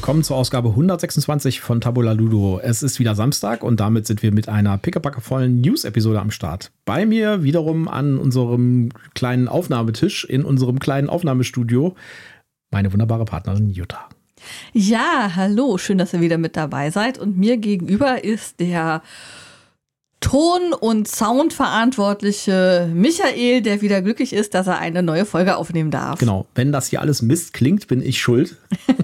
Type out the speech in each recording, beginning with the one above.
willkommen zur Ausgabe 126 von Tabula Ludo. Es ist wieder Samstag und damit sind wir mit einer pickepackevollen News-Episode am Start. Bei mir wiederum an unserem kleinen Aufnahmetisch in unserem kleinen Aufnahmestudio meine wunderbare Partnerin Jutta. Ja, hallo, schön, dass ihr wieder mit dabei seid. Und mir gegenüber ist der Ton- und Soundverantwortliche Michael, der wieder glücklich ist, dass er eine neue Folge aufnehmen darf. Genau, wenn das hier alles Mist klingt, bin ich schuld.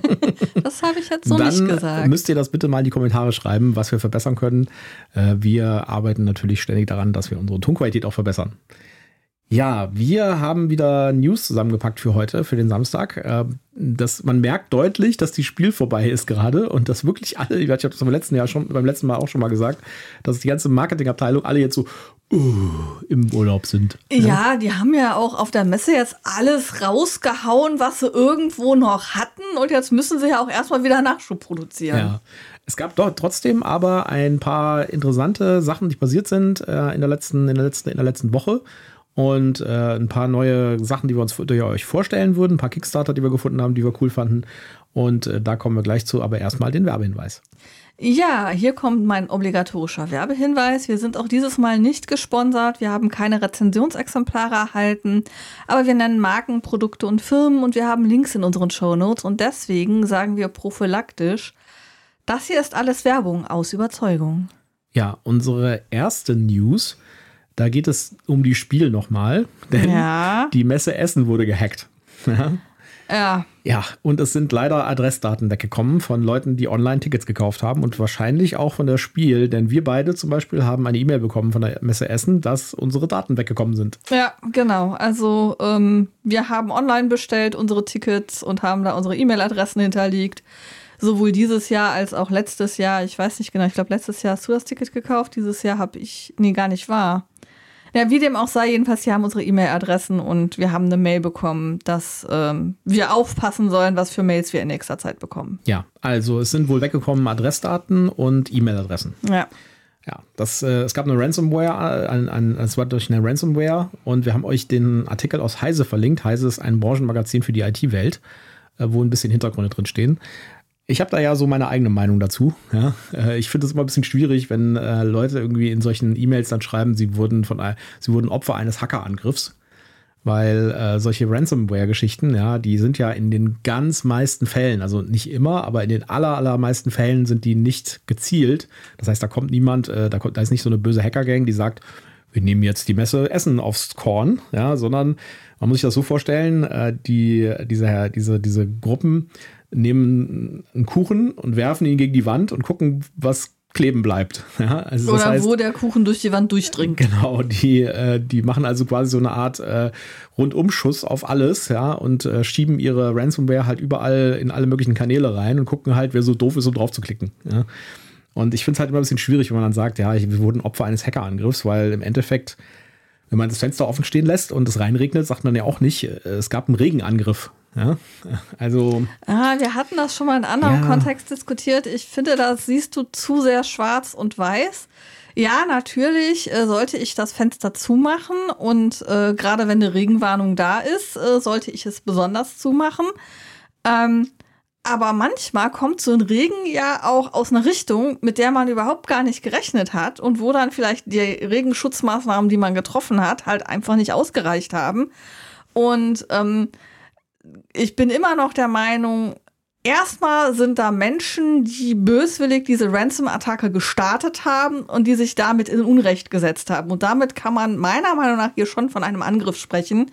das habe ich jetzt noch Dann nicht gesagt. müsst ihr das bitte mal in die Kommentare schreiben, was wir verbessern können. Äh, Wir arbeiten natürlich ständig daran, dass wir unsere Tonqualität auch verbessern. Ja, wir haben wieder News zusammengepackt für heute, für den Samstag. Äh, Das, man merkt deutlich, dass die Spiel vorbei ist gerade und dass wirklich alle, ich habe das beim letzten Jahr schon, beim letzten Mal auch schon mal gesagt, dass die ganze Marketingabteilung alle jetzt so uh, im Urlaub sind. Ja, die haben ja auch auf der Messe jetzt alles rausgehauen, was sie irgendwo noch hatten. Und jetzt müssen sie ja auch erstmal wieder Nachschub produzieren. Ja. Es gab dort trotzdem aber ein paar interessante Sachen, die passiert sind äh, in, der letzten, in, der letzten, in der letzten Woche. Und äh, ein paar neue Sachen, die wir uns die wir euch vorstellen würden. Ein paar Kickstarter, die wir gefunden haben, die wir cool fanden. Und äh, da kommen wir gleich zu, aber erstmal den Werbehinweis. Ja, hier kommt mein obligatorischer Werbehinweis. Wir sind auch dieses Mal nicht gesponsert. Wir haben keine Rezensionsexemplare erhalten, aber wir nennen Marken, Produkte und Firmen und wir haben Links in unseren Shownotes und deswegen sagen wir prophylaktisch, das hier ist alles Werbung aus Überzeugung. Ja, unsere erste News, da geht es um die Spiel nochmal, denn Ja. die Messe Essen wurde gehackt. Ja. Ja, Ja, und es sind leider Adressdaten weggekommen von Leuten, die online Tickets gekauft haben und wahrscheinlich auch von der Spiel, denn wir beide zum Beispiel haben eine E-Mail bekommen von der Messe Essen, dass unsere Daten weggekommen sind. ja, genau. Also ähm, wir haben online bestellt unsere Tickets und haben da unsere E-Mail-Adressen hinterlegt. Sowohl dieses Jahr als auch letztes Jahr. Ich weiß nicht genau, ich glaube, letztes Jahr hast du das Ticket gekauft. Dieses Jahr habe ich, nee, gar nicht wahr. Ja, wie dem auch sei, jedenfalls, wir haben unsere E-Mail-Adressen und wir haben eine Mail bekommen, dass ähm, wir aufpassen sollen, was für Mails wir in nächster Zeit bekommen. Ja, also es sind wohl weggekommen Adressdaten und E-Mail-Adressen. Ja. Ja, das, äh, es gab eine Ransomware, äh, ein, ein, es war durch eine Ransomware und wir haben euch den Artikel aus Heise verlinkt. Heise ist ein Branchenmagazin für die IT-Welt, äh, wo ein bisschen Hintergründe drin stehen. Ich habe da ja so meine eigene Meinung dazu. Ja? Äh, Ich finde es immer ein bisschen schwierig, wenn äh, Leute irgendwie in solchen E-Mails dann schreiben, sie wurden von sie wurden Opfer eines Hackerangriffs. Weil äh, solche Ransomware-Geschichten, ja, die sind ja in den ganz meisten Fällen, also nicht immer, aber in den aller, allermeisten Fällen sind die nicht gezielt. Das heißt, da kommt niemand, äh, da, kommt, da ist nicht so eine böse Hackergang, die sagt, wir nehmen jetzt die Messe Essen aufs Korn, ja, sondern man muss sich das so vorstellen, äh, die, diese, diese, diese Gruppen nehmen einen Kuchen und werfen ihn gegen die Wand und gucken, was kleben bleibt. Ja, also Oder heißt, wo der Kuchen durch die Wand durchdringt. Genau, die, äh, die machen also quasi so eine Art äh, Rundumschuss auf alles, ja, und äh, schieben ihre Ransomware halt überall in alle möglichen Kanäle rein und gucken halt, wer so doof ist, um drauf zu klicken. Ja. Und ich finde es halt immer ein bisschen schwierig, wenn man dann sagt, ja, wir wurden Opfer eines Hackerangriffs, weil im Endeffekt, wenn man das Fenster offen stehen lässt und es reinregnet, sagt man ja auch nicht, äh, es gab einen Regenangriff. Ja. Also, Ah, wir hatten das schon mal in einem anderen Ja. Kontext diskutiert. Ich finde, da siehst du zu sehr schwarz und weiß. Ja, natürlich äh, sollte ich das Fenster zumachen und äh, gerade wenn eine Regenwarnung da ist, äh, sollte ich es besonders zumachen. Ähm, aber manchmal kommt so ein Regen ja auch aus einer Richtung, mit der man überhaupt gar nicht gerechnet hat und wo dann vielleicht die Regenschutzmaßnahmen, die man getroffen hat, halt einfach nicht ausgereicht haben. Und ähm, ich bin immer noch der Meinung, erstmal sind da Menschen, die böswillig diese Ransom-Attacke gestartet haben und die sich damit in Unrecht gesetzt haben. Und damit kann man meiner Meinung nach hier schon von einem Angriff sprechen,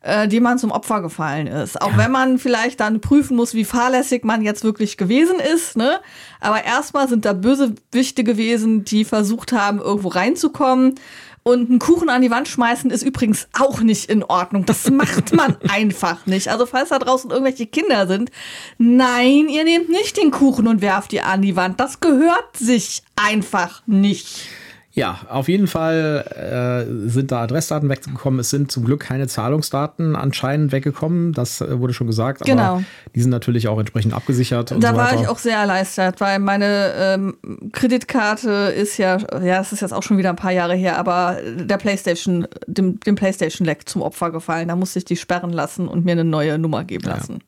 äh, dem man zum Opfer gefallen ist. Auch wenn man vielleicht dann prüfen muss, wie fahrlässig man jetzt wirklich gewesen ist. Ne? Aber erstmal sind da Bösewichte gewesen, die versucht haben, irgendwo reinzukommen. Und einen Kuchen an die Wand schmeißen ist übrigens auch nicht in Ordnung. Das macht man einfach nicht. Also falls da draußen irgendwelche Kinder sind, nein, ihr nehmt nicht den Kuchen und werft ihr an die Wand. Das gehört sich einfach nicht. Ja, auf jeden Fall äh, sind da Adressdaten weggekommen. Es sind zum Glück keine Zahlungsdaten anscheinend weggekommen. Das äh, wurde schon gesagt. Aber Genau. die sind natürlich auch entsprechend abgesichert. Und Da so war ich auch sehr erleichtert, weil meine ähm, Kreditkarte ist ja, ja, es ist jetzt auch schon wieder ein paar Jahre her, aber der PlayStation, dem, dem PlayStation-Leck zum Opfer gefallen. Da musste ich die sperren lassen und mir eine neue Nummer geben Ja. lassen.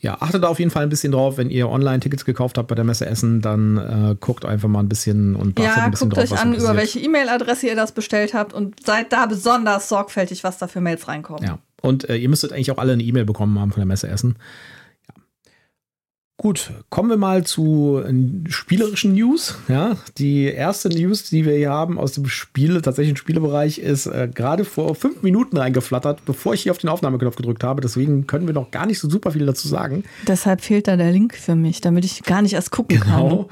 Ja, achtet da auf jeden Fall ein bisschen drauf, wenn ihr Online-Tickets gekauft habt bei der Messe Essen, dann äh, guckt einfach mal ein bisschen und ja, ein bisschen guckt drauf, euch an, über welche E-Mail-Adresse ihr das bestellt habt und seid da besonders sorgfältig, was da für Mails reinkommen. Ja, und äh, ihr müsstet eigentlich auch alle eine E-Mail bekommen haben von der Messe Essen. Gut, kommen wir mal zu äh, spielerischen News. Ja, die erste News, die wir hier haben aus dem Spiele, tatsächlichen Spielebereich, ist äh, gerade vor fünf Minuten reingeflattert, bevor ich hier auf den Aufnahmeknopf gedrückt habe. Deswegen können wir noch gar nicht so super viel dazu sagen. Deshalb fehlt da der Link für mich, damit ich gar nicht erst gucken genau. kann. Genau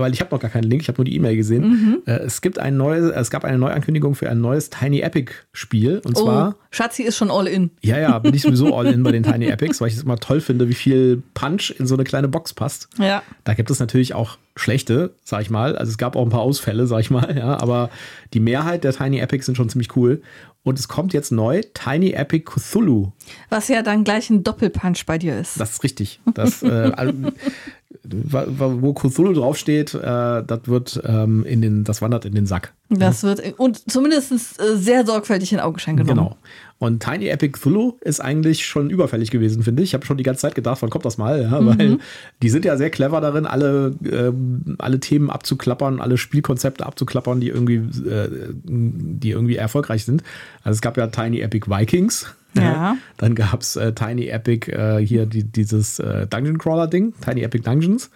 weil ich habe noch gar keinen Link, ich habe nur die E-Mail gesehen. Mhm. Äh, es gibt ein neues, es gab eine Neuankündigung für ein neues Tiny Epic Spiel und oh, zwar Schatzi ist schon all in. Ja, ja, bin ich sowieso all in bei den Tiny Epics, weil ich es immer toll finde, wie viel Punch in so eine kleine Box passt. Ja. Da gibt es natürlich auch schlechte, sag ich mal. Also es gab auch ein paar Ausfälle, sag ich mal, ja, aber die Mehrheit der Tiny Epics sind schon ziemlich cool. Und es kommt jetzt neu Tiny Epic Cthulhu. Was ja dann gleich ein Doppelpunch bei dir ist. Das ist richtig. Das, äh, wo Cthulhu draufsteht, äh, das wird ähm, in den, das wandert in den Sack. Das wird und zumindest äh, sehr sorgfältig in Augenschein genommen. Genau. Und Tiny Epic Cthulhu ist eigentlich schon überfällig gewesen, finde ich. Ich habe schon die ganze Zeit gedacht, wann kommt das mal? Ja, mhm. Weil die sind ja sehr clever darin, alle, äh, alle Themen abzuklappern, alle Spielkonzepte abzuklappern, die irgendwie, äh, die irgendwie erfolgreich sind. Also es gab ja Tiny Epic Vikings. Ja. Dann gab es äh, Tiny Epic, äh, hier die, dieses äh, Dungeon Crawler Ding, Tiny Epic Dungeons.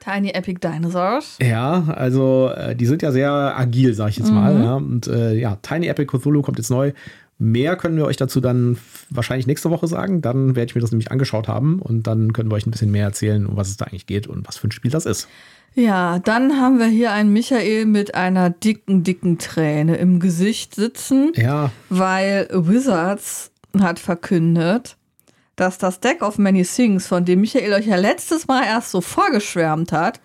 Tiny Epic Dinosaurs. Ja, also äh, die sind ja sehr agil, sag ich jetzt mhm. mal. Ja. Und äh, ja, Tiny Epic Cthulhu kommt jetzt neu. Mehr können wir euch dazu dann wahrscheinlich nächste Woche sagen. Dann werde ich mir das nämlich angeschaut haben und dann können wir euch ein bisschen mehr erzählen, um was es da eigentlich geht und was für ein Spiel das ist. Ja, dann haben wir hier einen Michael mit einer dicken, dicken Träne im Gesicht sitzen. Ja. Weil Wizards hat verkündet, dass das Deck of Many Things, von dem Michael euch ja letztes Mal erst so vorgeschwärmt hat,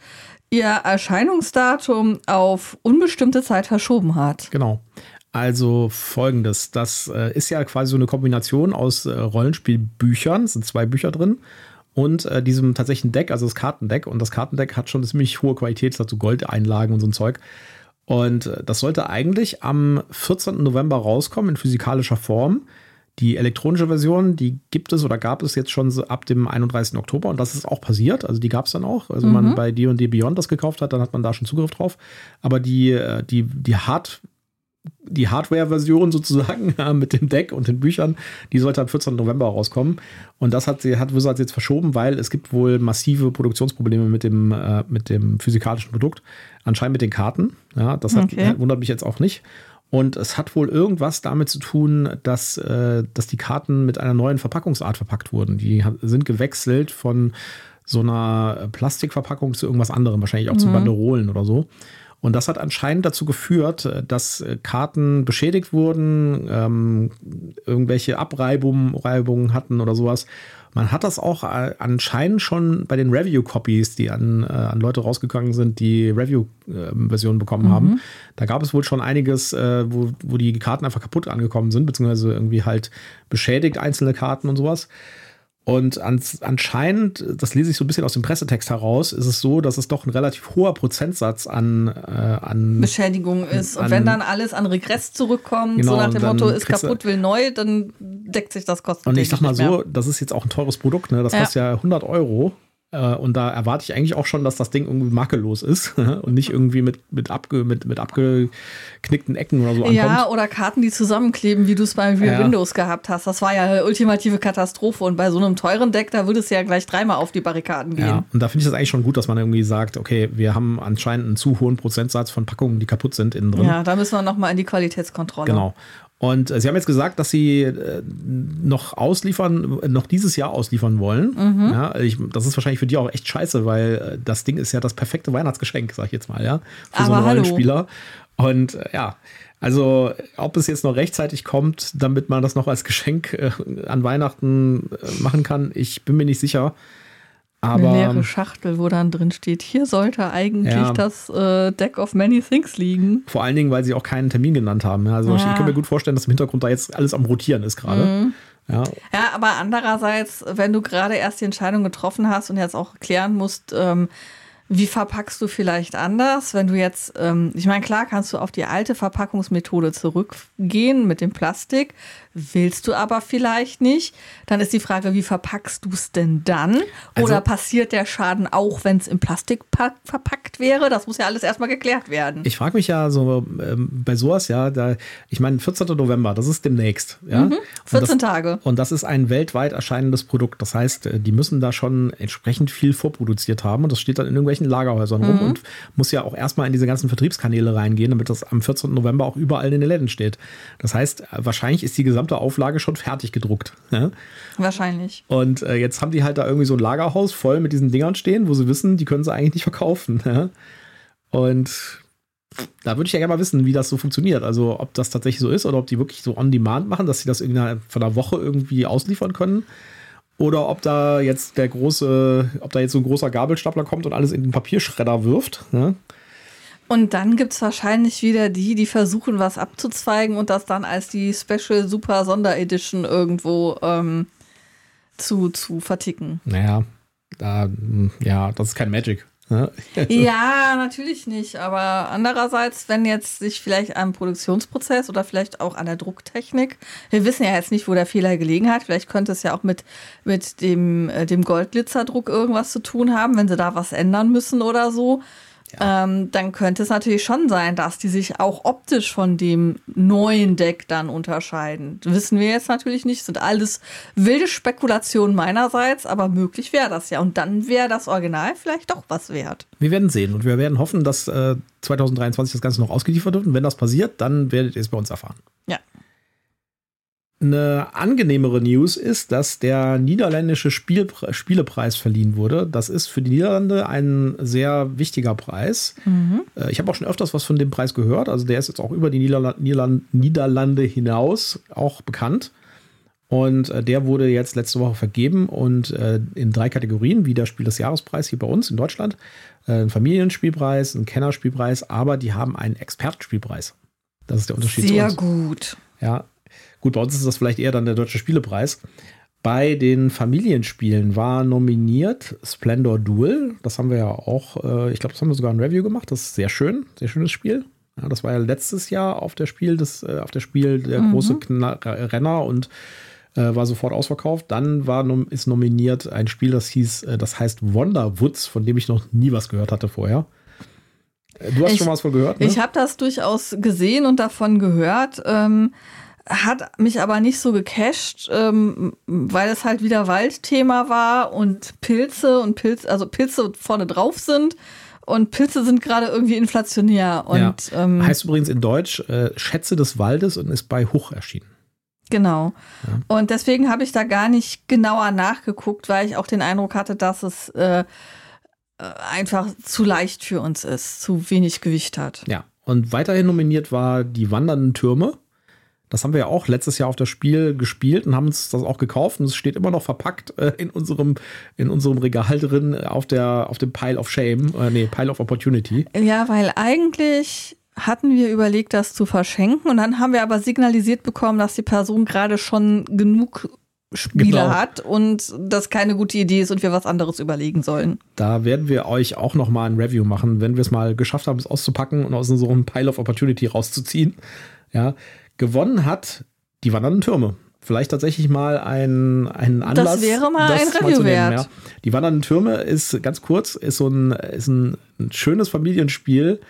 ihr Erscheinungsdatum auf unbestimmte Zeit verschoben hat. Genau. Also folgendes, das äh, ist ja quasi so eine Kombination aus äh, Rollenspielbüchern, es sind zwei Bücher drin, und äh, diesem tatsächlichen Deck, also das Kartendeck. Und das Kartendeck hat schon eine ziemlich hohe Qualität, dazu Goldeinlagen und so ein Zeug. Und äh, das sollte eigentlich am 14. November rauskommen in physikalischer Form. Die elektronische Version, die gibt es oder gab es jetzt schon ab dem 31. Oktober und das ist auch passiert. Also die gab es dann auch. Also wenn mhm. man bei D&D Beyond das gekauft hat, dann hat man da schon Zugriff drauf. Aber die, äh, die, die Hard die Hardware-Version sozusagen mit dem Deck und den Büchern, die sollte am 14. November rauskommen. Und das hat, hat Wizards jetzt verschoben, weil es gibt wohl massive Produktionsprobleme mit dem, äh, mit dem physikalischen Produkt. Anscheinend mit den Karten. Ja, das hat, okay. wundert mich jetzt auch nicht. Und es hat wohl irgendwas damit zu tun, dass, äh, dass die Karten mit einer neuen Verpackungsart verpackt wurden. Die sind gewechselt von so einer Plastikverpackung zu irgendwas anderem, wahrscheinlich auch mhm. zu Banderolen oder so. Und das hat anscheinend dazu geführt, dass Karten beschädigt wurden, ähm, irgendwelche Abreibungen hatten oder sowas. Man hat das auch äh, anscheinend schon bei den Review-Copies, die an, äh, an Leute rausgegangen sind, die Review-Version bekommen mhm. haben. Da gab es wohl schon einiges, äh, wo, wo die Karten einfach kaputt angekommen sind, beziehungsweise irgendwie halt beschädigt, einzelne Karten und sowas. Und anscheinend, das lese ich so ein bisschen aus dem Pressetext heraus, ist es so, dass es doch ein relativ hoher Prozentsatz an, äh, an Beschädigung ist. Und an, wenn dann alles an Regress zurückkommt, genau, so nach dem Motto, ist kaputt, will neu, dann deckt sich das Kosten. Und ich sag mal so, das ist jetzt auch ein teures Produkt, ne? Das ja. kostet ja 100 Euro. Äh, und da erwarte ich eigentlich auch schon, dass das Ding irgendwie makellos ist und nicht irgendwie mit, mit, abge, mit, mit abgeknickten Ecken oder so ankommt. Ja, oder Karten, die zusammenkleben, wie du es bei ja. Windows gehabt hast. Das war ja eine ultimative Katastrophe. Und bei so einem teuren Deck, da würde es ja gleich dreimal auf die Barrikaden gehen. Ja, und da finde ich das eigentlich schon gut, dass man irgendwie sagt, okay, wir haben anscheinend einen zu hohen Prozentsatz von Packungen, die kaputt sind innen drin. Ja, da müssen wir nochmal in die Qualitätskontrolle. Genau. Und äh, sie haben jetzt gesagt, dass sie äh, noch ausliefern, noch dieses Jahr ausliefern wollen. Mhm. Ja, ich, das ist wahrscheinlich für die auch echt scheiße, weil äh, das Ding ist ja das perfekte Weihnachtsgeschenk, sag ich jetzt mal, ja, für Aber so einen Rollenspieler. Und ja, also ob es jetzt noch rechtzeitig kommt, damit man das noch als Geschenk an Weihnachten machen kann, ich bin mir nicht sicher. Aber, eine leere Schachtel, wo dann drin steht, hier sollte eigentlich ja, das äh, Deck of Many Things liegen. Vor allen Dingen, weil sie auch keinen Termin genannt haben. Also ja. ich, ich kann mir gut vorstellen, dass im Hintergrund da jetzt alles am Rotieren ist gerade. Mhm. Ja. ja, aber andererseits, wenn du gerade erst die Entscheidung getroffen hast und jetzt auch klären musst, ähm, Wie verpackst du vielleicht anders, wenn du jetzt, ähm, ich meine, klar kannst du auf die alte Verpackungsmethode zurückgehen mit dem Plastik, willst du aber vielleicht nicht. Dann ist die Frage, wie verpackst du es denn dann? Oder also, passiert der Schaden auch, wenn es im Plastik verpackt wäre? Das muss ja alles erstmal geklärt werden. Ich frage mich ja so ähm, bei sowas, ja, da, ich meine, 14. November, das ist demnächst. Ja? Mhm, 14 und das, Tage. Und das ist ein weltweit erscheinendes Produkt. Das heißt, äh, die müssen da schon entsprechend viel vorproduziert haben und das steht dann in irgendwelchen irgendwelchen Lagerhäusern mhm. rum und muss ja auch erstmal in diese ganzen Vertriebskanäle reingehen, damit das am 14. November auch überall in den Läden steht. Das heißt, wahrscheinlich ist die gesamte Auflage schon fertig gedruckt. Ja? Wahrscheinlich. Und äh, jetzt haben die halt da irgendwie so ein Lagerhaus voll mit diesen Dingern stehen, wo sie wissen, die können sie eigentlich nicht verkaufen. Ja? Und da würde ich ja gerne mal wissen, wie das so funktioniert. Also, ob das tatsächlich so ist oder ob die wirklich so on demand machen, dass sie das innerhalb von einer Woche irgendwie ausliefern können oder ob da jetzt der große, ob da jetzt so ein großer Gabelstapler kommt und alles in den Papierschredder wirft. Ne? Und dann gibt es wahrscheinlich wieder die, die versuchen, was abzuzweigen und das dann als die Special Super Sonderedition irgendwo ähm, zu, zu verticken. Naja, da, ja, das ist kein Magic. Ja, natürlich nicht. Aber andererseits, wenn jetzt sich vielleicht am Produktionsprozess oder vielleicht auch an der Drucktechnik, wir wissen ja jetzt nicht, wo der Fehler gelegen hat. Vielleicht könnte es ja auch mit, mit dem, äh, dem Goldglitzerdruck irgendwas zu tun haben, wenn sie da was ändern müssen oder so ähm, dann könnte es natürlich schon sein, dass die sich auch optisch von dem neuen Deck dann unterscheiden. wissen wir jetzt natürlich nicht, sind alles wilde Spekulationen meinerseits, aber möglich wäre das ja. Und dann wäre das Original vielleicht doch was wert. Wir werden sehen und wir werden hoffen, dass äh, 2023 das Ganze noch ausgeliefert wird. Und wenn das passiert, dann werdet ihr es bei uns erfahren. Ja. Eine angenehmere News ist, dass der niederländische Spielpre Spielepreis verliehen wurde. Das ist für die Niederlande ein sehr wichtiger Preis. Mhm. Äh, ich habe auch schon öfters was von dem Preis gehört. Also der ist jetzt auch über die Niederla Niederlande hinaus auch bekannt. Und äh, der wurde jetzt letzte Woche vergeben und äh, in drei Kategorien, wie der Spiel des Jahrespreis hier bei uns in Deutschland. Ein Familienspielpreis, ein Kennerspielpreis, aber die haben einen Expertenspielpreis. Das ist der Unterschied. Sehr gut. Ja, Gut, bei uns ist das vielleicht eher dann der Deutsche Spielepreis. Bei den Familienspielen war nominiert Splendor Duel. Das haben wir ja auch, äh, ich glaube, das haben wir sogar ein Review gemacht. Das ist sehr schön, sehr schönes Spiel. Ja, das war ja letztes Jahr auf der Spiel, des, äh, auf der Spiel der mhm. große Kna Renner und äh, war sofort ausverkauft. Dann war ist nominiert ein Spiel, das hieß, äh, das heißt Wonderwoods, von dem ich noch nie was gehört hatte vorher. Äh, du hast ich, schon was von gehört? Ne? Ich habe das durchaus gesehen und davon gehört. Ähm, hat mich aber nicht so gecasht, ähm, weil es halt wieder Waldthema war und Pilze und Pilze, also Pilze vorne drauf sind. Und Pilze sind gerade irgendwie inflationär. Und, ja. ähm, heißt übrigens in Deutsch äh, Schätze des Waldes und ist bei Huch erschienen. Genau. Ja. Und deswegen habe ich da gar nicht genauer nachgeguckt, weil ich auch den Eindruck hatte, dass es äh, äh einfach zu leicht für uns ist, zu wenig Gewicht hat. Ja. Und weiterhin nominiert war die wandernden Türme. Das haben wir ja auch letztes Jahr auf das Spiel gespielt und haben uns das auch gekauft und es steht immer noch verpackt äh, in unserem in unserem Regal drin auf der auf dem Pile of Shame, äh, nee, Pile of Opportunity. Ja, weil eigentlich hatten wir überlegt, das zu verschenken und dann haben wir aber signalisiert bekommen, dass die Person gerade schon genug Spiele genau. hat und das keine gute Idee ist und wir was anderes überlegen sollen. Da werden wir euch auch noch mal ein Review machen, wenn wir es mal geschafft haben, es auszupacken und aus unserem Pile of Opportunity rauszuziehen. Ja, Gewonnen hat die wandernden Türme. Vielleicht tatsächlich mal ein, ein Anlass. Das wäre mal ein Review wert. Ja. Die wandernden Türme ist ganz kurz, ist so ein, ist ein, ein schönes Familienspiel,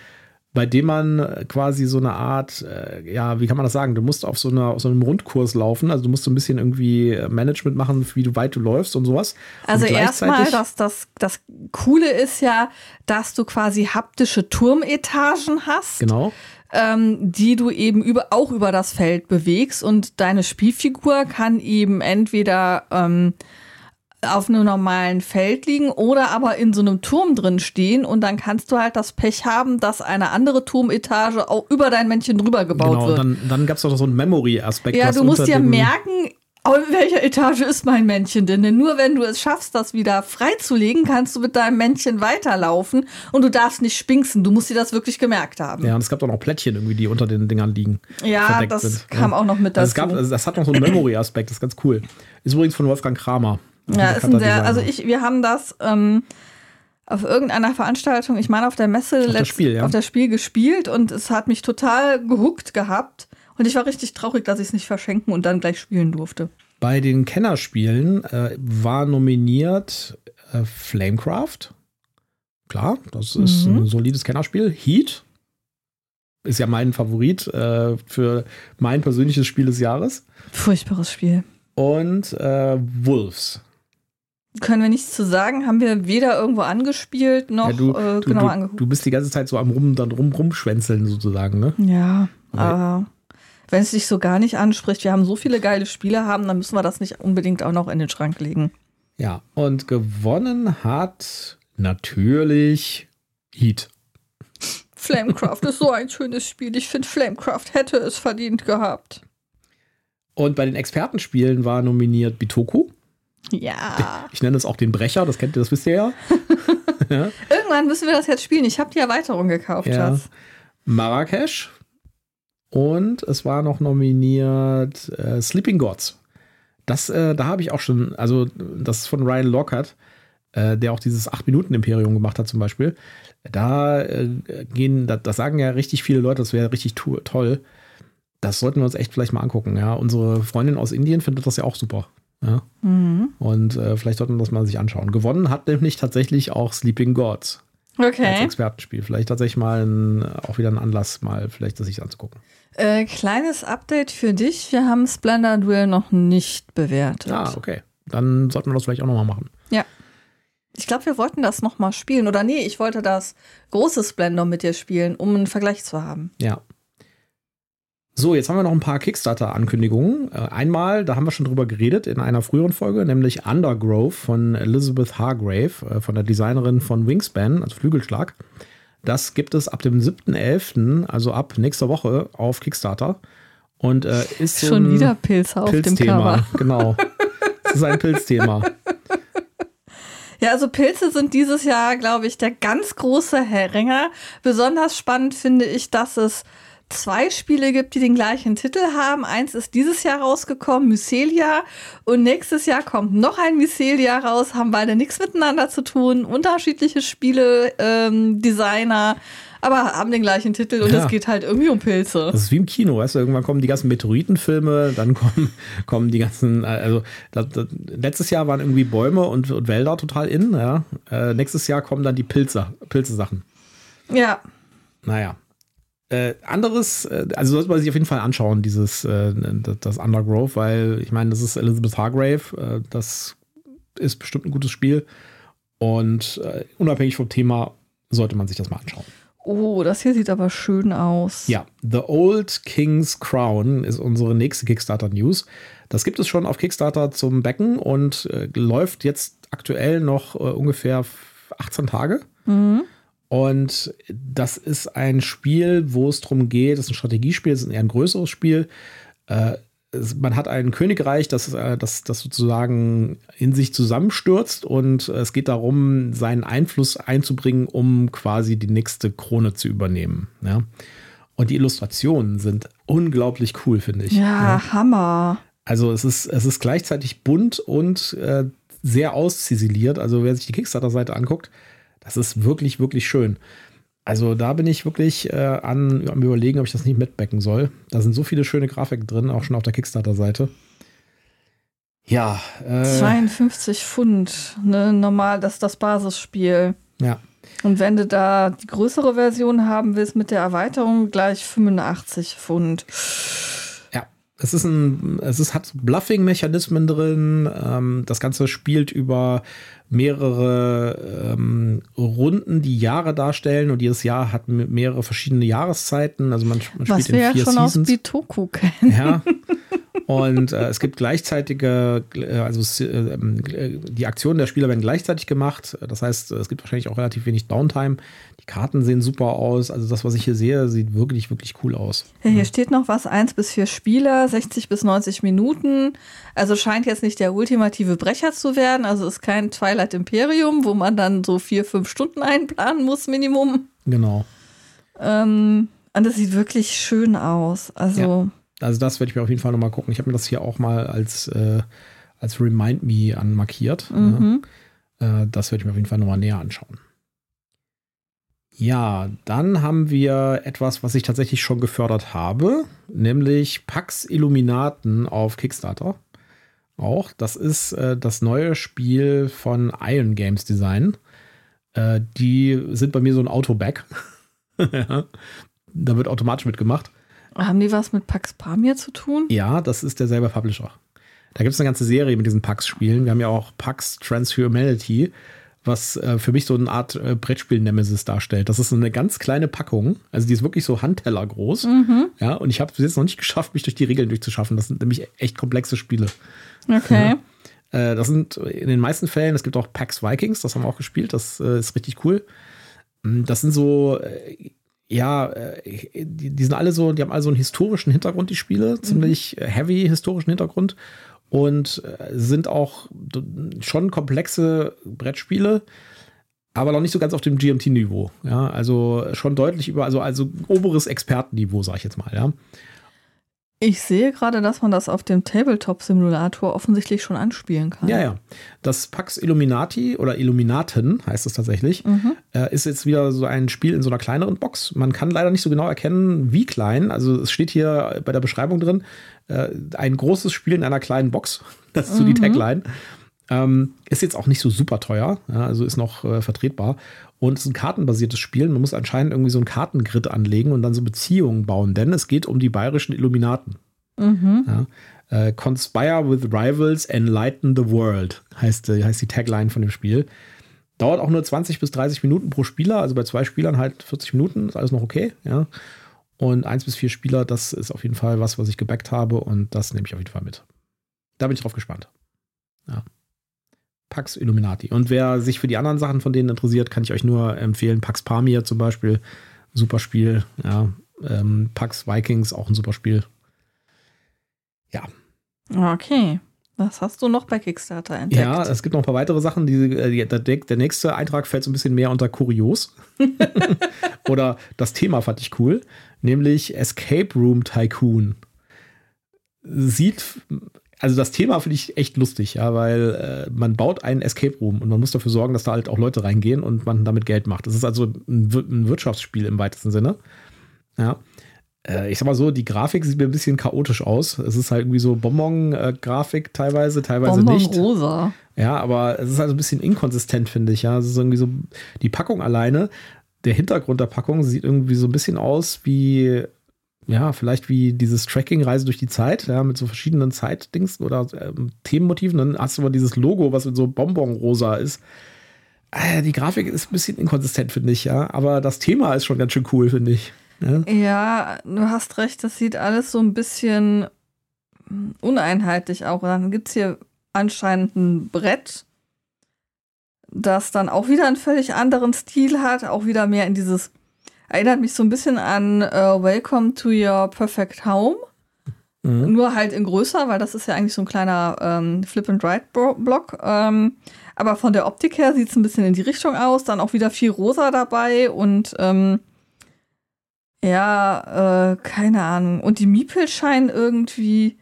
bei dem man quasi so eine Art, äh, ja, wie kann man das sagen? Du musst auf so, einer, auf so einem Rundkurs laufen, also du musst so ein bisschen irgendwie Management machen, wie du weit du läufst und sowas. Also erstmal, das, das, das Coole ist ja, dass du quasi haptische Turmetagen hast. Genau ähm, die du eben über, auch über das Feld bewegst und deine Spielfigur kann eben entweder ähm, auf einem normalen Feld liegen oder aber in so einem Turm drin stehen und dann kannst du halt das Pech haben, dass eine andere Turmetage auch über dein Männchen drüber gebaut genau, wird. Dann, dann gab es auch so einen Memory-Aspekt. Ja, du musst ja merken, aber in welcher Etage ist mein Männchen denn? Denn nur wenn du es schaffst, das wieder freizulegen, kannst du mit deinem Männchen weiterlaufen und du darfst nicht spinksen. Du musst dir das wirklich gemerkt haben. Ja, und es gab auch noch Plättchen irgendwie, die unter den Dingern liegen. Ja, das sind. kam ja. auch noch mit dazu. Also es gab, also das hat noch so einen Memory-Aspekt, das ist ganz cool. Ist übrigens von Wolfgang Kramer. Ja, ist ein sehr, also ich, wir haben das, ähm, auf irgendeiner Veranstaltung, ich meine auf der Messe, auf, das Spiel, ja. auf das Spiel gespielt und es hat mich total gehuckt gehabt. Und ich war richtig traurig, dass ich es nicht verschenken und dann gleich spielen durfte. Bei den Kennerspielen äh, war nominiert äh, Flamecraft. Klar, das ist mhm. ein solides Kennerspiel. Heat ist ja mein Favorit äh, für mein persönliches Spiel des Jahres. Furchtbares Spiel. Und äh, Wolves. Können wir nichts zu sagen, haben wir weder irgendwo angespielt noch ja, du, äh, du, genau angeguckt. Du bist die ganze Zeit so am rum, dann rum, rumschwänzeln sozusagen, ne? Ja, aber wenn es dich so gar nicht anspricht, wir haben so viele geile Spiele haben, dann müssen wir das nicht unbedingt auch noch in den Schrank legen. Ja, und gewonnen hat natürlich Heat. Flamecraft ist so ein schönes Spiel. Ich finde, Flamecraft hätte es verdient gehabt. Und bei den Expertenspielen war nominiert Bitoku. Ja. Ich nenne es auch den Brecher, das kennt ihr, das wisst ihr ja. ja. Irgendwann müssen wir das jetzt spielen. Ich habe die Erweiterung gekauft, ja. Schatz. Marrakesch. Und es war noch nominiert äh, Sleeping Gods. Das, äh, da habe ich auch schon, also das ist von Ryan Lockhart, äh, der auch dieses 8-Minuten-Imperium gemacht hat zum Beispiel. Da äh, gehen, da, das sagen ja richtig viele Leute, das wäre richtig toll. Das sollten wir uns echt vielleicht mal angucken. Ja, unsere Freundin aus Indien findet das ja auch super. Ja? Mhm. Und äh, vielleicht sollten wir das mal sich anschauen. Gewonnen hat nämlich tatsächlich auch Sleeping Gods. Okay. Als Expertenspiel. Vielleicht tatsächlich mal ein, auch wieder ein Anlass, mal vielleicht das sich anzugucken. Äh, kleines Update für dich. Wir haben Splendor Duel noch nicht bewertet. Ah, okay. Dann sollten wir das vielleicht auch nochmal machen. Ja. Ich glaube, wir wollten das nochmal spielen. Oder nee, ich wollte das große Splendor mit dir spielen, um einen Vergleich zu haben. Ja. So, jetzt haben wir noch ein paar Kickstarter-Ankündigungen. Äh, einmal, da haben wir schon drüber geredet in einer früheren Folge, nämlich Undergrove von Elizabeth Hargrave, äh, von der Designerin von Wingspan, also Flügelschlag. Das gibt es ab dem 7.11., also ab nächster Woche auf Kickstarter. Und äh, ist so schon wieder Pilze auf dem Cover. Genau. Das ist ein Pilzthema. Ja, also Pilze sind dieses Jahr, glaube ich, der ganz große Heringer. Besonders spannend finde ich, dass es zwei Spiele gibt, die den gleichen Titel haben. Eins ist dieses Jahr rausgekommen, Mycelia. Und nächstes Jahr kommt noch ein Mycelia raus. Haben beide nichts miteinander zu tun. Unterschiedliche Spiele, ähm, Designer aber haben den gleichen Titel und ja. es geht halt irgendwie um Pilze. Das ist wie im Kino, weißt du, irgendwann kommen die ganzen Meteoritenfilme, dann kommen, kommen die ganzen, also das, das, letztes Jahr waren irgendwie Bäume und, und Wälder total in, ja. Äh, nächstes Jahr kommen dann die Pilze, Pilze-Sachen. Ja. Naja. Äh, anderes, äh, also sollte man sich auf jeden Fall anschauen, dieses, äh, das Undergrove, weil ich meine, das ist Elizabeth Hargrave, äh, das ist bestimmt ein gutes Spiel und äh, unabhängig vom Thema sollte man sich das mal anschauen. Oh, das hier sieht aber schön aus. Ja, The Old King's Crown ist unsere nächste Kickstarter-News. Das gibt es schon auf Kickstarter zum Becken und äh, läuft jetzt aktuell noch ungefähr 18 Tage. Mhm. Und das ist ein Spiel, wo es darum geht, das ist ein Strategiespiel, das ist eher ein größeres Spiel. Äh, man hat ein Königreich, das, äh, das, das sozusagen in sich zusammenstürzt und es geht darum, seinen Einfluss einzubringen, um quasi die nächste Krone zu übernehmen. Ja? Und die Illustrationen sind unglaublich cool, finde ich. Ja, ja, Hammer. Also es ist, es ist gleichzeitig bunt und äh, sehr ausziseliert. Also wer sich die Kickstarter-Seite anguckt, das ist wirklich, wirklich schön. Also da bin ich wirklich äh, an, am überlegen, ob ich das nicht mitbacken soll. Da sind so viele schöne Grafiken drin, auch schon auf der Kickstarter-Seite. Ja. Äh, 52 Pfund, ne, normal, das ist das Basisspiel. Ja. Und wenn du da die größere Version haben willst mit der Erweiterung, gleich 85 Pfund. Es ist ein, es ist, hat Bluffing-Mechanismen drin. Ähm, das Ganze spielt über mehrere ähm, Runden, die Jahre darstellen und jedes Jahr hat mehrere verschiedene Jahreszeiten. Also man, man Was spielt in vier ja schon Seasons. aus Bitoku kennen. Ja. Und äh, es gibt gleichzeitige, äh, also äh, die Aktionen der Spieler werden gleichzeitig gemacht. Das heißt, es gibt wahrscheinlich auch relativ wenig Downtime. Die Karten sehen super aus. Also das, was ich hier sehe, sieht wirklich, wirklich cool aus. Ja, hier mhm. steht noch was, 1 bis 4 Spieler, 60 bis 90 Minuten. Also scheint jetzt nicht der ultimative Brecher zu werden. Also ist kein Twilight Imperium, wo man dann so vier, fünf Stunden einplanen muss, Minimum. Genau. Ähm, und das sieht wirklich schön aus. Also. Ja. Also das werde ich mir auf jeden Fall nochmal gucken. Ich habe mir das hier auch mal als, äh, als Remind Me anmarkiert. Mhm. Ja. Äh, das werde ich mir auf jeden Fall nochmal näher anschauen. Ja, dann haben wir etwas, was ich tatsächlich schon gefördert habe, nämlich Pax Illuminaten auf Kickstarter. Auch das ist äh, das neue Spiel von Iron Games Design. Äh, die sind bei mir so ein Autoback. ja. Da wird automatisch mitgemacht. Haben die was mit Pax Pamir zu tun? Ja, das ist derselbe Publisher. Da gibt es eine ganze Serie mit diesen Pax-Spielen. Wir haben ja auch Pax Transhumanity was äh, für mich so eine Art äh, Brettspiel-Nemesis darstellt. Das ist so eine ganz kleine Packung. Also die ist wirklich so Handteller groß. Mhm. Ja, und ich habe es jetzt noch nicht geschafft, mich durch die Regeln durchzuschaffen. Das sind nämlich echt komplexe Spiele. Okay. Ja. Äh, das sind in den meisten Fällen, es gibt auch PAX Vikings, das haben wir auch gespielt. Das äh, ist richtig cool. Mm, das sind so, äh, ja, äh, die, die, sind alle so, die haben alle so einen historischen Hintergrund, die Spiele. Mhm. Ziemlich heavy historischen Hintergrund und äh, sind auch schon komplexe Brettspiele, aber noch nicht so ganz auf dem GMT-Niveau. Ja, also schon deutlich über, also, also oberes Expertenniveau, sag ich jetzt mal, ja. Ich sehe gerade, dass man das auf dem Tabletop-Simulator offensichtlich schon anspielen kann. Ja, ja. Das Pax Illuminati oder Illuminaten heißt es tatsächlich, mhm. äh, ist jetzt wieder so ein Spiel in so einer kleineren Box. Man kann leider nicht so genau erkennen, wie klein. Also es steht hier bei der Beschreibung drin, äh, ein großes Spiel in einer kleinen Box. Das ist so die mhm. Tagline. Ähm, ist jetzt auch nicht so super teuer, ja, also ist noch äh, vertretbar. Und es ist ein kartenbasiertes Spiel. Man muss anscheinend irgendwie so einen Kartengrid anlegen und dann so Beziehungen bauen, denn es geht um die bayerischen Illuminaten. Mhm. Ja. Äh, Conspire with Rivals, Enlighten the World heißt, äh, heißt die Tagline von dem Spiel. Dauert auch nur 20 bis 30 Minuten pro Spieler, also bei zwei Spielern halt 40 Minuten, ist alles noch okay. Ja. Und eins bis vier Spieler, das ist auf jeden Fall was, was ich gebackt habe und das nehme ich auf jeden Fall mit. Da bin ich drauf gespannt. Ja. Pax Illuminati. Und wer sich für die anderen Sachen von denen interessiert, kann ich euch nur empfehlen. Pax Pamir zum Beispiel, super Spiel. Ja. Ähm, Pax Vikings, auch ein super Spiel. Ja. Okay. Was hast du noch bei Kickstarter entdeckt? Ja, es gibt noch ein paar weitere Sachen. Die, äh, der, der nächste Eintrag fällt so ein bisschen mehr unter Kurios. Oder das Thema fand ich cool, nämlich Escape Room Tycoon. Sieht also das Thema finde ich echt lustig, ja, weil äh, man baut einen Escape Room und man muss dafür sorgen, dass da halt auch Leute reingehen und man damit Geld macht. Das ist also ein, ein Wirtschaftsspiel im weitesten Sinne. Ja. Äh, ich sag mal so, die Grafik sieht mir ein bisschen chaotisch aus. Es ist halt irgendwie so Bonbon-Grafik teilweise, teilweise Bonbon nicht. rosa. Ja, aber es ist also ein bisschen inkonsistent, finde ich. Ja, es ist irgendwie so die Packung alleine. Der Hintergrund der Packung sieht irgendwie so ein bisschen aus wie ja, vielleicht wie dieses Tracking-Reise durch die Zeit, ja, mit so verschiedenen Zeitdings oder ähm, Themenmotiven. Dann hast du mal dieses Logo, was so Bonbon-rosa ist. Äh, die Grafik ist ein bisschen inkonsistent, finde ich, ja. Aber das Thema ist schon ganz schön cool, finde ich. Ja? ja, du hast recht, das sieht alles so ein bisschen uneinheitlich auch. dann gibt es hier anscheinend ein Brett, das dann auch wieder einen völlig anderen Stil hat, auch wieder mehr in dieses Erinnert mich so ein bisschen an uh, Welcome to Your Perfect Home. Mhm. Nur halt in größer, weil das ist ja eigentlich so ein kleiner ähm, Flip-and-Ride-Block. Ähm, aber von der Optik her sieht es ein bisschen in die Richtung aus. Dann auch wieder viel rosa dabei und ähm, ja, äh, keine Ahnung. Und die Miepel scheinen irgendwie.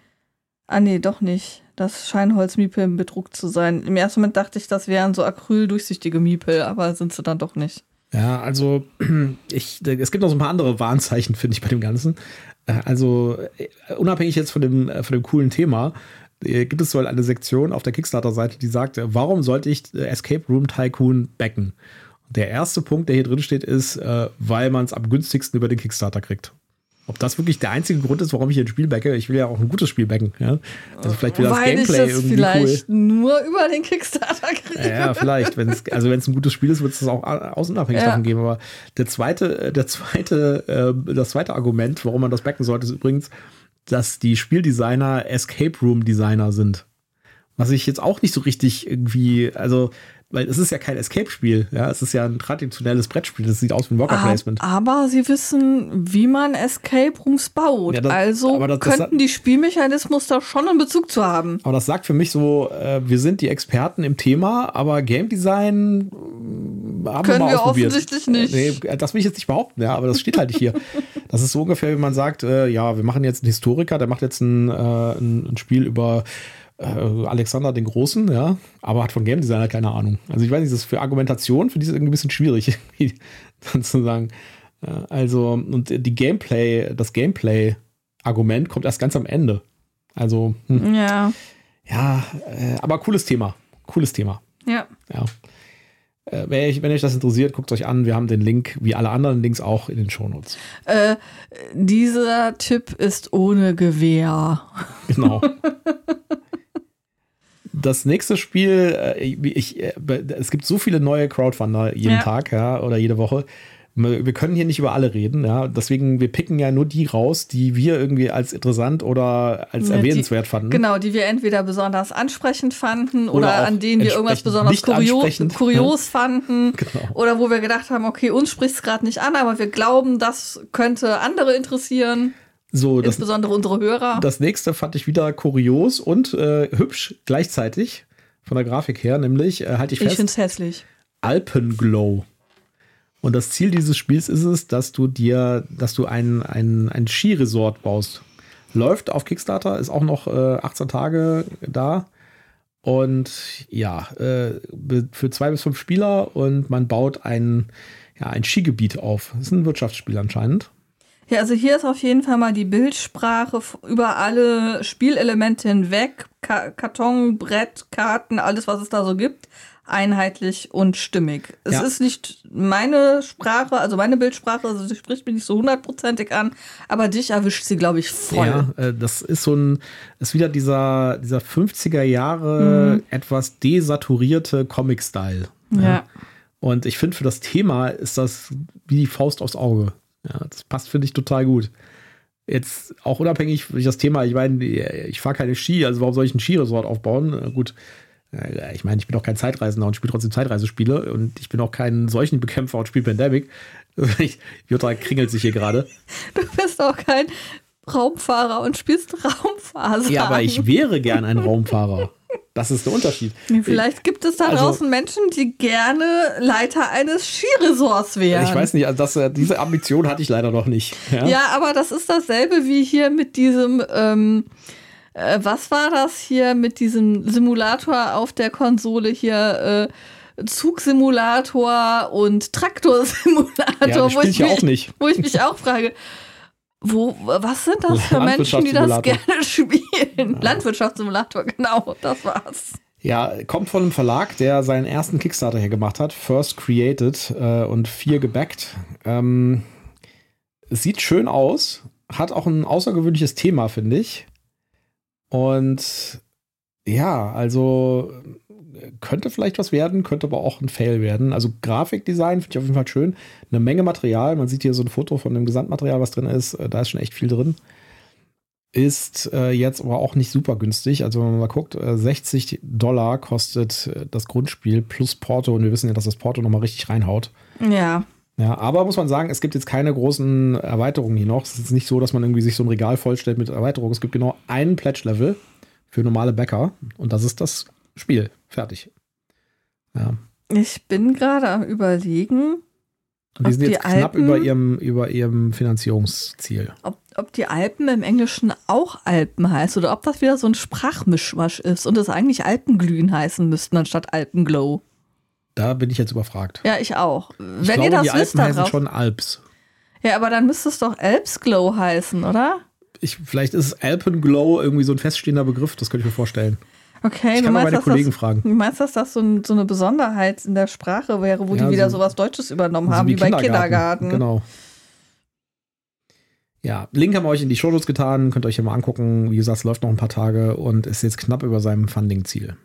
Ah, nee, doch nicht. Das Scheinholz-Miepel bedruckt zu sein. Im ersten Moment dachte ich, das wären so acryldurchsichtige Miepel, aber sind sie dann doch nicht. Ja, also ich, es gibt noch so ein paar andere Warnzeichen, finde ich, bei dem Ganzen. Äh, also äh, unabhängig jetzt von dem, äh, von dem coolen Thema, gibt es so eine Sektion auf der Kickstarter-Seite, die sagt, warum sollte ich Escape Room Tycoon backen? Der erste Punkt, der hier drin steht, ist, weil man es am günstigsten über den Kickstarter kriegt. Ob das wirklich der einzige Grund ist, warum ich ein Spiel backe? Ich will ja auch ein gutes Spiel backen. Ja? Also vielleicht wieder das Weil Gameplay ich das irgendwie vielleicht cool. nur über den Kickstarter kriege. Ja, ja vielleicht. Wenn's, also wenn es ein gutes Spiel ist, wird es das auch außenabhängig ja. davon geben. Aber der zweite, der zweite, äh, das zweite Argument, warum man das backen sollte, ist übrigens, dass die Spieldesigner Escape Room Designer sind. Was ich jetzt auch nicht so richtig irgendwie, also weil es ist ja kein Escape-Spiel, ja, es ist ja ein traditionelles Brettspiel, das sieht aus wie ein Worker-Placement. Aber sie wissen, wie man Escape Rooms baut. Ja, das, also das, könnten die Spielmechanismus da schon einen Bezug zu haben. Aber das sagt für mich so, äh, wir sind die Experten im Thema, aber Game Design äh, haben Können wir, mal wir offensichtlich nicht. Nee, das will ich jetzt nicht behaupten, ja, aber das steht halt nicht hier. das ist so ungefähr, wie man sagt, äh, ja, wir machen jetzt einen Historiker, der macht jetzt ein, äh, ein, ein Spiel über äh, Alexander den Großen, ja, aber hat von Game Designer keine Ahnung. Also ich weiß nicht, das ist für Argumentation, für die ist irgendwie ein bisschen schwierig, dann zu sagen. Also, und die Gameplay, das Gameplay-Argument kommt erst ganz am Ende. Also, hm. ja. Ja, äh, aber cooles Thema. Cooles Thema. Ja. Ja. Äh, wenn, euch, wenn euch das interessiert, guckt euch an. Wir haben den Link, wie alle anderen Links auch, in den Shownotes. Äh, dieser Tipp ist ohne Gewehr. Genau. das nächste Spiel, äh, ich, äh, es gibt so viele neue Crowdfunder jeden ja. Tag ja, oder jede Woche. Wir können hier nicht über alle reden, ja. Deswegen, wir picken ja nur die raus, die wir irgendwie als interessant oder als ja, erwähnenswert die, fanden. Genau, die wir entweder besonders ansprechend fanden oder, oder an denen wir irgendwas besonders kurios, kurios fanden. Genau. Oder wo wir gedacht haben, okay, uns spricht es gerade nicht an, aber wir glauben, das könnte andere interessieren. So, das, Insbesondere unsere Hörer. Das nächste fand ich wieder kurios und äh, hübsch gleichzeitig von der Grafik her, nämlich äh, halte ich fest. Ich finde es hässlich. Alpenglow. Und das Ziel dieses Spiels ist es, dass du dir, dass du ein, ein, ein Skiresort baust. Läuft auf Kickstarter, ist auch noch äh, 18 Tage da. Und ja, äh, für zwei bis fünf Spieler und man baut ein, ja, ein Skigebiet auf. Das ist ein Wirtschaftsspiel anscheinend. Ja, also hier ist auf jeden Fall mal die Bildsprache über alle Spielelemente hinweg. Ka Karton, Brett, Karten, alles, was es da so gibt, einheitlich und stimmig. Es ja. ist nicht meine Sprache, also meine Bildsprache, also sie spricht mich nicht so hundertprozentig an, aber dich erwischt sie, glaube ich, voll. Ja, äh, das ist so ein, ist wieder dieser, dieser 50er Jahre mhm. etwas desaturierte Comic-Style. Ja. ja. Und ich finde, für das Thema ist das wie die Faust aufs Auge. Ja, das passt, finde ich, total gut. Jetzt auch unabhängig von das Thema, ich meine, ich fahre keine Ski, also warum soll ich ein Skiresort aufbauen? Gut, ich meine, ich bin auch kein Zeitreisender und spiele trotzdem Zeitreisespiele und ich bin auch kein Seuchenbekämpfer und spiele Pandemic. Jutta kringelt sich hier gerade. Du bist auch kein Raumfahrer und spielst Raumfahrer. Ja, aber ich wäre gern ein Raumfahrer. Das ist der Unterschied. Vielleicht gibt es da also, draußen Menschen, die gerne Leiter eines Skiresorts wären. Ich weiß nicht, also das, äh, diese Ambition hatte ich leider noch nicht. Ja, ja aber das ist dasselbe wie hier mit diesem, ähm, äh, was war das hier mit diesem Simulator auf der Konsole hier? Äh, Zugsimulator und Traktorsimulator, ja, wo, ich mich, nicht. wo ich mich auch frage, wo, was sind das für Menschen, die das gerne spielen? Ja. Landwirtschaftssimulator, genau, das war's. Ja, kommt von einem Verlag, der seinen ersten Kickstarter hier gemacht hat, First Created äh, und vier gebackt. Ähm, sieht schön aus, hat auch ein außergewöhnliches Thema, finde ich. Und ja, also könnte vielleicht was werden, könnte aber auch ein Fail werden. Also Grafikdesign finde ich auf jeden Fall schön. Eine Menge Material. Man sieht hier so ein Foto von dem Gesamtmaterial, was drin ist. Äh, da ist schon echt viel drin. Ist äh, jetzt aber auch nicht super günstig. Also wenn man mal guckt, äh, 60 Dollar kostet äh, das Grundspiel plus Porto. Und wir wissen ja, dass das Porto nochmal richtig reinhaut. Ja. Ja, aber muss man sagen, es gibt jetzt keine großen Erweiterungen hier noch. Es ist nicht so, dass man irgendwie sich so ein Regal vollstellt mit Erweiterungen. Es gibt genau einen Pledge-Level für normale Bäcker und das ist das Spiel. Fertig. Ja. Ich bin gerade am überlegen. Und die sind jetzt die knapp Alpen, über, ihrem, über ihrem Finanzierungsziel. Ob, ob die Alpen im Englischen auch Alpen heißt oder ob das wieder so ein Sprachmischwasch ist und es eigentlich Alpenglühen heißen müssten anstatt Alpenglow. Da bin ich jetzt überfragt. Ja, ich auch. Ich Wenn glaube, ihr das die Alpen wisst, heißen schon Alps. Ja, aber dann müsste es doch Alpsglow heißen, oder? Ich, vielleicht ist Alpenglow irgendwie so ein feststehender Begriff, das könnte ich mir vorstellen. Okay, ich kann mal meine Kollegen das, fragen. Du meinst, dass das so, ein, so, eine Besonderheit in der Sprache wäre, wo ja, die wieder so, was Deutsches übernommen haben, wie, wie bei Kindergarten. Genau. Ja, Link haben wir euch in die Shownotes getan, könnt ihr euch ja mal angucken. Wie gesagt, es läuft noch ein paar Tage und ist jetzt knapp über seinem Funding-Ziel.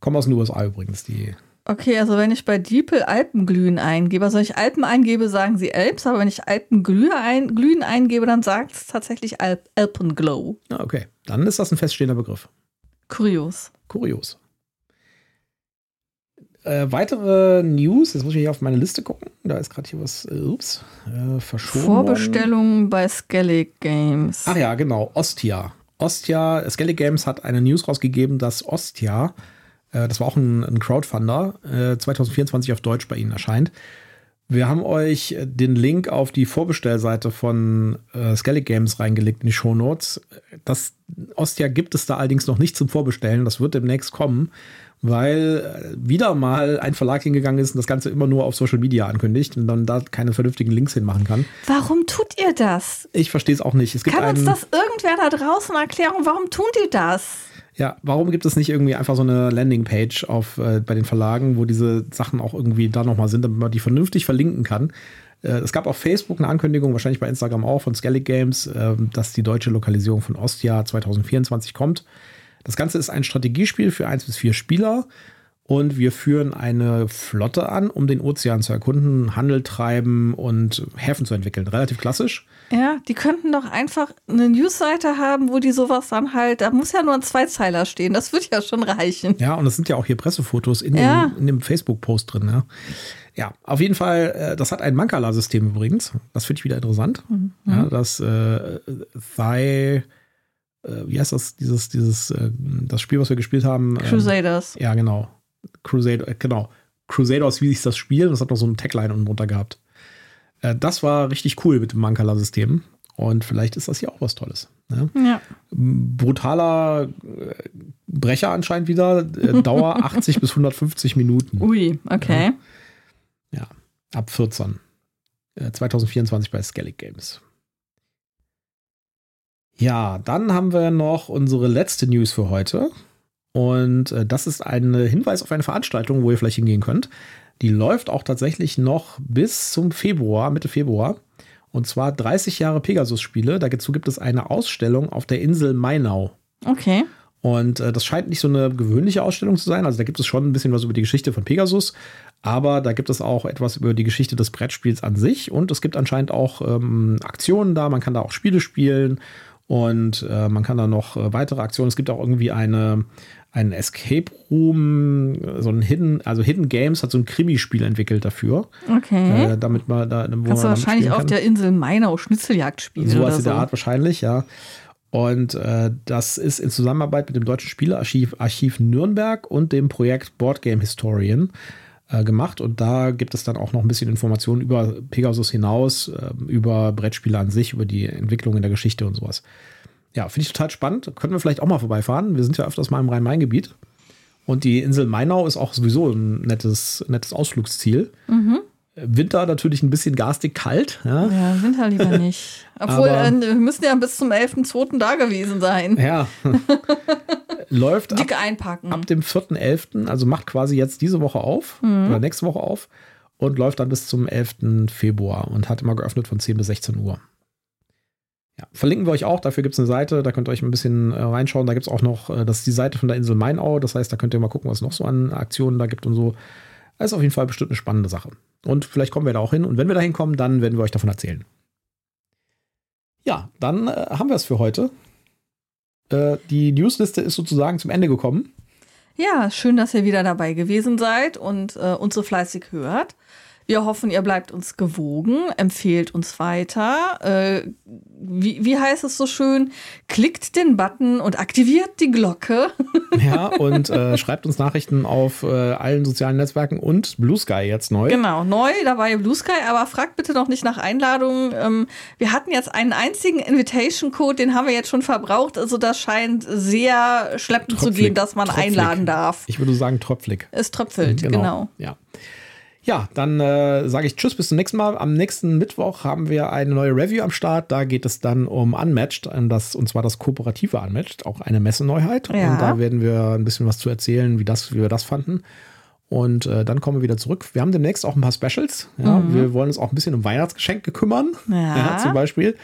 Kommen aus den USA übrigens, die. Okay, also wenn ich bei DeepL Alpenglühen eingebe, also wenn ich Alpen eingebe, sagen sie Alps, aber wenn ich Alpenglühen ein, Glühen eingebe, dann sagt es tatsächlich Alp, Alpenglow. Ah, okay, dann ist das ein feststehender Begriff. Kurios. Kurios. Äh, weitere News, jetzt muss ich hier auf meine Liste gucken. Da ist gerade hier was, äh, ups, äh, verschoben. Vorbestellungen bei Skellig Games. Ach ja, genau, Ostia. Ostia, Skellig Games hat eine News rausgegeben, dass Ostia, äh, das war auch ein, ein Crowdfunder, 2024 äh, auf Deutsch bei ihnen erscheint. Wir haben euch den Link auf die Vorbestellseite von äh, Skellig Games reingelegt in die Show Notes. das Ostia gibt es da allerdings noch nicht zum Vorbestellen. Das wird demnächst kommen, weil äh, wieder mal ein Verlag hingegangen ist und das Ganze immer nur auf Social Media ankündigt und dann da keine vernünftigen Links hinmachen kann. Warum tut ihr das? Ich verstehe es auch nicht. Es Kann uns das irgendwer da draußen erklären? Warum tun die das? Ja, warum gibt es nicht irgendwie einfach so eine Landingpage auf, äh, bei den Verlagen, wo diese Sachen auch irgendwie da nochmal sind, damit man die vernünftig verlinken kann? Äh, es gab auf Facebook eine Ankündigung, wahrscheinlich bei Instagram auch, von Skellig Games, äh, dass die deutsche Lokalisierung von Ostia 2024 kommt. Das Ganze ist ein Strategiespiel für eins bis vier Spieler und wir führen eine Flotte an, um den Ozean zu erkunden, Handel treiben und Häfen zu entwickeln. Relativ klassisch. Ja, die könnten doch einfach eine Newsseite haben, wo die sowas dann halt, da muss ja nur ein Zweizeiler stehen, das wird ja schon reichen. Ja, und es sind ja auch hier Pressefotos in Ja. dem, in dem Facebook-Post drin. Ja. ja, auf jeden Fall, äh, das hat ein Mancala-System übrigens. Das finde ich wieder interessant. Ja, das äh, Thigh, äh, wie heißt das, dieses, dieses, äh, das Spiel, was wir gespielt haben? ähm, Crusaders. Ja, genau. Crusader, äh, genau. Crusaders, wie sich das Spiel, das hat noch so eine Tagline unten drunter gehabt. Äh, das war richtig cool mit dem Mancala-System. Und vielleicht ist das hier auch was Tolles. Ne? Ja. Brutaler äh, Brecher anscheinend wieder. Dauer 80 bis 150 Minuten. Ui, okay. Ja, ab 14. Äh, 2024 bei Skellig Games. Ja, dann haben wir noch unsere letzte News für heute. Und äh, das ist ein Hinweis auf eine Veranstaltung, wo ihr vielleicht hingehen könnt. Die läuft auch tatsächlich noch bis zum Februar, Mitte Februar. Und zwar 30 Jahre Pegasus-Spiele. Dazu gibt es eine Ausstellung auf der Insel Mainau. Okay. Und äh, das scheint nicht so eine gewöhnliche Ausstellung zu sein. Also da gibt es schon ein bisschen was über die Geschichte von Pegasus, aber da gibt es auch etwas über die Geschichte des Brettspiels an sich. Und es gibt anscheinend auch ähm, Aktionen da. Man kann da auch Spiele spielen und äh, man kann da noch äh, weitere Aktionen. Es gibt auch irgendwie eine, einen Escape Room, so ein Hidden, also Hidden Games hat so ein Krimispiel entwickelt dafür, Okay. äh, damit man da, wo Kannst du wahrscheinlich auf der Insel Mainau Schnitzeljagd spielen So was in so. der Art wahrscheinlich, ja. Und äh, das ist in Zusammenarbeit mit dem Deutschen Spielearchiv Archiv Nürnberg und dem Projekt Board Game Historian äh, gemacht. Und da gibt es dann auch noch ein bisschen Informationen über Pegasus hinaus, äh, über Brettspiele an sich, über die Entwicklung in der Geschichte und sowas. Ja, finde ich total spannend. Können wir vielleicht auch mal vorbeifahren. Wir sind ja öfters mal im Rhein-Main-Gebiet. Und die Insel Mainau ist auch sowieso ein nettes, nettes Ausflugsziel. Winter natürlich ein bisschen garstig kalt. Ja, Ja, Winter lieber nicht. Obwohl, Aber- äh, wir müssen ja bis zum 11.2. da gewesen sein. ja. läuft ab, Dick einpacken. ab dem 4.11., also macht quasi jetzt diese Woche auf oder nächste Woche auf und läuft dann bis zum 11. Februar und hat immer geöffnet von 10 bis 16 Uhr. Ja, verlinken wir euch auch, dafür gibt es eine Seite, da könnt ihr euch ein bisschen äh, reinschauen. Da gibt es auch noch, äh, das ist die Seite von der Insel Mainau, das heißt, da könnt ihr mal gucken, was es noch so an Aktionen da gibt und so. Das ist auf jeden Fall bestimmt eine spannende Sache. Und vielleicht kommen wir da auch hin und wenn wir da hinkommen, dann werden wir euch davon erzählen. Ja, dann äh, haben wir es für heute. Äh, die Newsliste ist sozusagen zum Ende gekommen. Ja, schön, dass ihr wieder dabei gewesen seid und äh, uns so fleißig hört. Wir hoffen, ihr bleibt uns gewogen, empfehlt uns weiter. Äh, wie, wie heißt es so schön? Klickt den Button und aktiviert die Glocke. Ja, und äh, schreibt uns Nachrichten auf äh, allen sozialen Netzwerken und Blue Sky jetzt neu. Genau, neu dabei Blue Sky, aber fragt bitte noch nicht nach Einladungen. Ähm, wir hatten jetzt einen einzigen Invitation-Code, den haben wir jetzt schon verbraucht. Also das scheint sehr schleppend zu Tröpflig, gehen, dass man tröpflig. einladen darf. Ich würde sagen tröpflig. Es tröpfelt, genau. Ja. Ja, dann äh, sage ich Tschüss, bis zum nächsten Mal. Am nächsten Mittwoch haben wir eine neue Review am Start. Da geht es dann um Unmatched, um das, und zwar das kooperative Unmatched, auch eine Messeneuheit. Ja. Und da werden wir ein bisschen was zu erzählen, wie, das, wie wir das fanden. Und äh, dann kommen wir wieder zurück. Wir haben demnächst auch ein paar Specials. Ja, Wir wollen uns auch ein bisschen um Weihnachtsgeschenke kümmern, Mhm. Ja. zum Beispiel.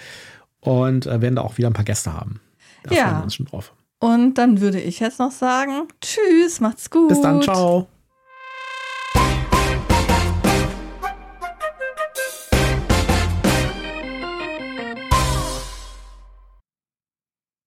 Und äh, werden da auch wieder ein paar Gäste haben. Da Ja. freuen wir uns schon drauf. Und dann würde ich jetzt noch sagen, tschüss, macht's gut. Bis dann, ciao.